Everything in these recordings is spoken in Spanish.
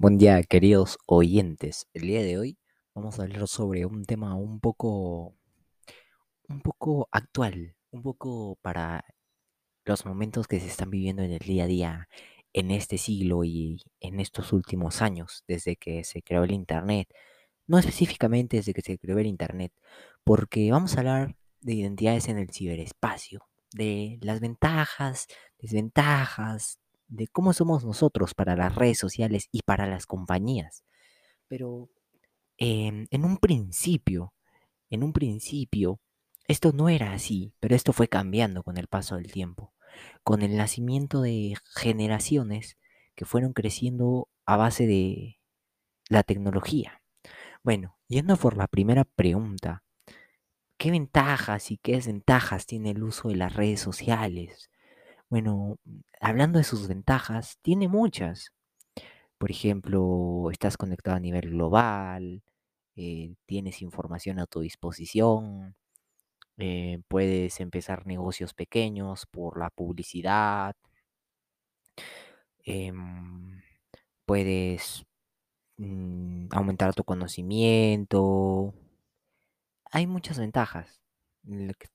Buen día, queridos oyentes. El día de hoy vamos a hablar sobre un tema un poco, un poco actual, un poco para los momentos que se están viviendo en el día a día en este siglo y en estos últimos años, desde que se creó el Internet. No específicamente desde que se creó el Internet, porque vamos a hablar de identidades en el ciberespacio, de las ventajas, desventajas, de cómo somos nosotros para las redes sociales y para las compañías. Pero em, en un principio, en un principio, esto no era así, pero esto fue cambiando con el paso del tiempo, con el nacimiento de generaciones que fueron creciendo a base de la tecnología. Bueno, yendo por la primera pregunta, ¿qué ventajas y qué desventajas tiene el uso de las redes sociales? Bueno, hablando de sus ventajas, tiene muchas. Por ejemplo, estás conectado a nivel global, eh, tienes información a tu disposición, eh, puedes empezar negocios pequeños por la publicidad, em, puedes mm, aumentar tu conocimiento. Hay muchas ventajas.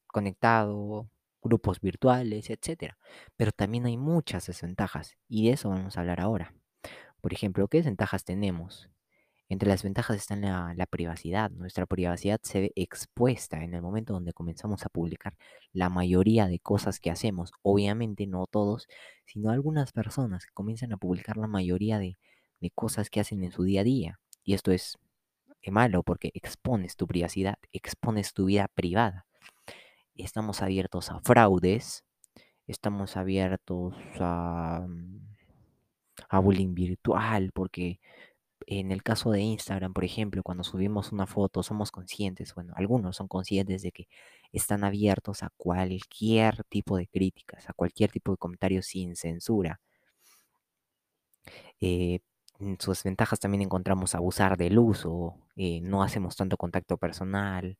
Conectado, grupos virtuales, etc. Pero también hay muchas desventajas y de eso vamos a hablar ahora. Por ejemplo, ¿qué desventajas tenemos? Entre las ventajas está la, la, privacidad. Nuestra privacidad se ve expuesta en el momento donde comenzamos a publicar la mayoría de cosas que hacemos. Obviamente no todos, sino algunas personas que comienzan a publicar la mayoría de, de cosas que hacen en su día a día. Y esto es malo porque expones tu privacidad, expones tu vida privada estamos abiertos a fraudes, estamos abiertos a, mm, a bullying virtual, porque en el caso de Instagram, por ejemplo, cuando subimos una foto, somos conscientes, bueno, algunos son conscientes de que están abiertos a cualquier tipo de críticas, a cualquier tipo de comentarios sin censura. Eh, en sus ventajas también encontramos abusar del uso, eh, no hacemos tanto contacto personal,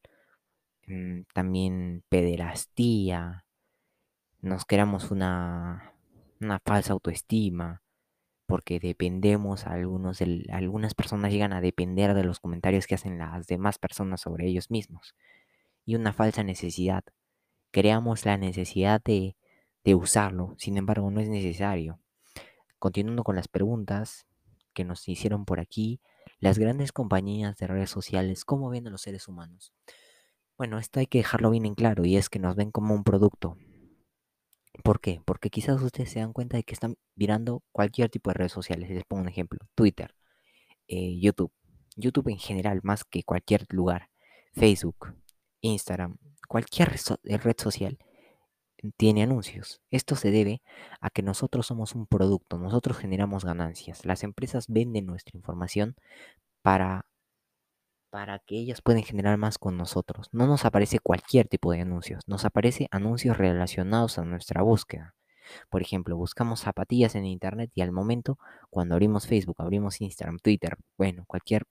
también pederastía, nos creamos una, una falsa autoestima, porque dependemos, algunos algunas personas llegan a depender de los comentarios que hacen las demás personas sobre ellos mismos. Y una falsa necesidad. Creamos la necesidad de, de usarlo, sin embargo no es necesario. Continuando con las preguntas que nos hicieron por aquí, las grandes compañías de redes sociales, ¿cómo ven a los seres humanos? Bueno, esto hay que dejarlo bien en claro y es que nos ven como un producto. ¿Por qué? Porque quizás ustedes se dan cuenta de que están mirando cualquier tipo de redes sociales. Les pongo un ejemplo. Twitter, eh, YouTube. YouTube en general, más que cualquier lugar. Facebook, Instagram, cualquier red social tiene anuncios. Esto se debe a que nosotros somos un producto, nosotros generamos ganancias. Las empresas venden nuestra información para para que ellas puedan generar más con nosotros. No nos aparece cualquier tipo de anuncios, nos aparece anuncios relacionados a nuestra búsqueda. Por ejemplo, buscamos zapatillas en internet y al momento, cuando abrimos Facebook, abrimos Instagram, Twitter, bueno, cualquier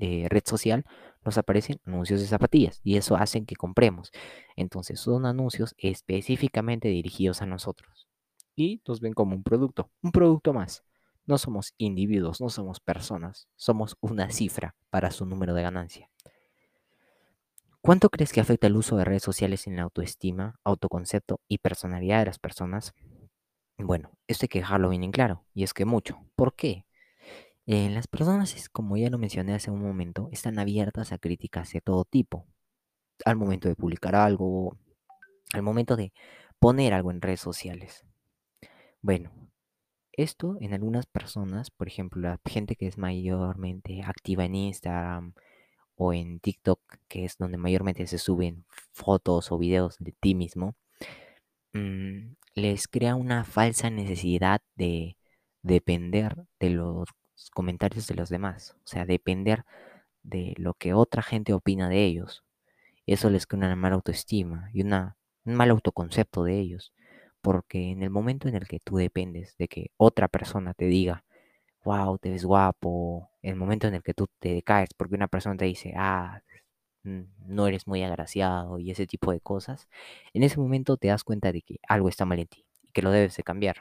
eh, red social, nos aparecen anuncios de zapatillas y eso hace que compremos. Entonces son anuncios específicamente dirigidos a nosotros y nos ven como un producto, un producto más. No somos individuos, no somos personas, somos una cifra para su número de ganancia. ¿Cuánto crees que afecta el uso de redes sociales en la autoestima, autoconcepto y personalidad de las personas? Bueno, esto hay que dejarlo bien en claro, y es que mucho. ¿Por qué? Eh, las personas, como ya lo mencioné hace un momento, están abiertas a críticas de todo tipo. Al momento de publicar algo, al momento de poner algo en redes sociales. Bueno, esto en algunas personas, por ejemplo, la gente que es mayormente activa en Instagram o en TikTok, que es donde mayormente se suben fotos o videos de ti mismo, mm, les crea una falsa necesidad de depender de los comentarios de los demás, o sea, depender de lo que otra gente opina de ellos. Eso les crea una mala autoestima y una, un mal autoconcepto de ellos. Porque en el momento en el que tú dependes de que otra persona te diga, wow, te ves guapo, el momento en el que tú te decaes porque una persona te dice, ah, no eres muy agraciado y ese tipo de cosas, en ese momento te das cuenta de que algo está mal en ti y que lo debes de cambiar.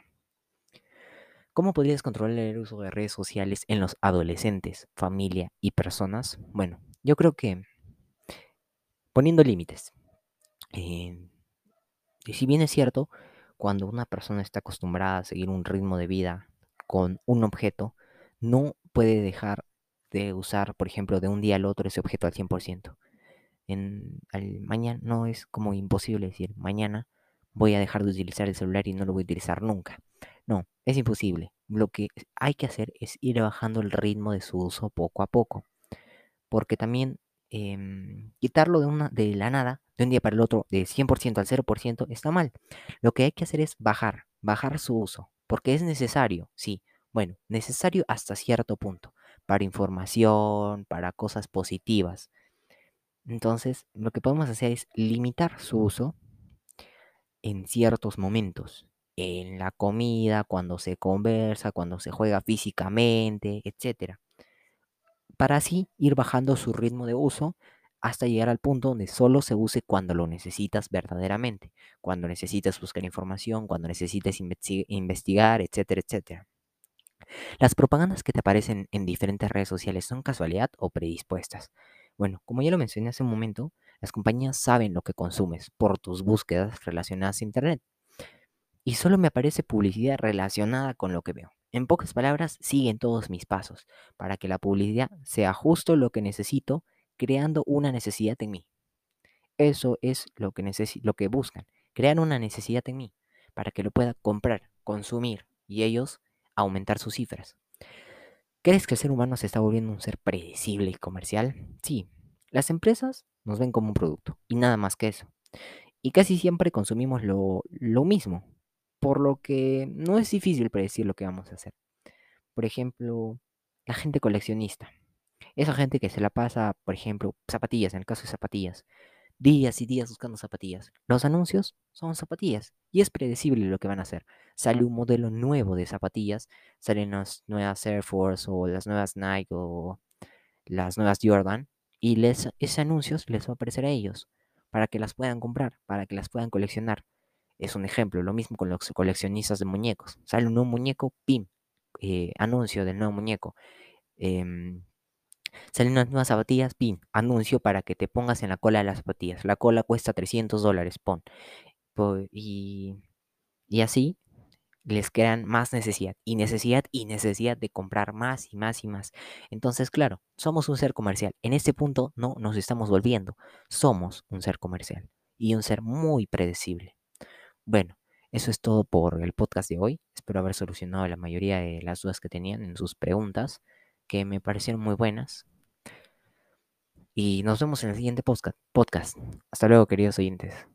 ¿Cómo podrías controlar el uso de redes sociales en los adolescentes, familia y personas? Bueno, yo creo que poniendo límites. Eh, y si bien es cierto, cuando una persona está acostumbrada a seguir un ritmo de vida con un objeto, no puede dejar de usar, por ejemplo, de un día al otro ese objeto al 100%. En, mañana no es como imposible decir, mañana voy a dejar de utilizar el celular y no lo voy a utilizar nunca. No, es imposible. Lo que hay que hacer es ir bajando el ritmo de su uso poco a poco. Porque también em, quitarlo de, una, de la nada, de un día para el otro, de 100% al 0%, está mal. Lo que hay que hacer es bajar, bajar su uso. Porque es necesario, sí. Bueno, necesario hasta cierto punto. Para información, para cosas positivas. Entonces, lo que podemos hacer es limitar su uso en ciertos momentos. En la comida, cuando se conversa, cuando se juega físicamente, etc. Para así ir bajando su ritmo de uso hasta llegar al punto donde solo se use cuando lo necesitas verdaderamente, cuando necesitas buscar información, cuando necesites investigar, etcétera, etcétera. Las propagandas que te aparecen en diferentes redes sociales son casualidad o predispuestas. Bueno, como ya lo mencioné hace un momento, las compañías saben lo que consumes por tus búsquedas relacionadas a Internet. Y solo me aparece publicidad relacionada con lo que veo. En pocas palabras, siguen todos mis pasos para que la publicidad sea justo lo que necesito, creando una necesidad en mí. Eso es lo que, lo que buscan, crear una necesidad en mí, para que lo pueda comprar, consumir y ellos aumentar sus cifras. ¿Crees que el ser humano se está volviendo un ser predecible y comercial? Sí, las empresas nos ven como un producto y nada más que eso. Y casi siempre consumimos lo, lo mismo, por lo que no es difícil predecir lo que vamos a hacer. Por ejemplo, la gente coleccionista. Esa gente que se la pasa, por ejemplo, zapatillas, en el caso de zapatillas, días y días buscando zapatillas. Los anuncios son zapatillas y es predecible lo que van a hacer. Sale un modelo nuevo de zapatillas, salen las nuevas Air Force o las nuevas Nike o las nuevas Jordan y les, ese anuncio les va a aparecer a ellos para que las puedan comprar, para que las puedan coleccionar. Es un ejemplo, lo mismo con los coleccionistas de muñecos. Sale un nuevo muñeco, pim, eh, anuncio del nuevo muñeco. Eh, Salen unas nuevas zapatillas, pin, anuncio para que te pongas en la cola de las zapatillas. La cola cuesta 300 dólares, pon. Y, y así les crean más necesidad y necesidad y necesidad de comprar más y más y más. Entonces, claro, somos un ser comercial. En este punto no nos estamos volviendo. Somos un ser comercial y un ser muy predecible. Bueno, eso es todo por el podcast de hoy. Espero haber solucionado la mayoría de las dudas que tenían en sus preguntas que me parecieron muy buenas. Y nos vemos en el siguiente podcast. Hasta luego, queridos oyentes.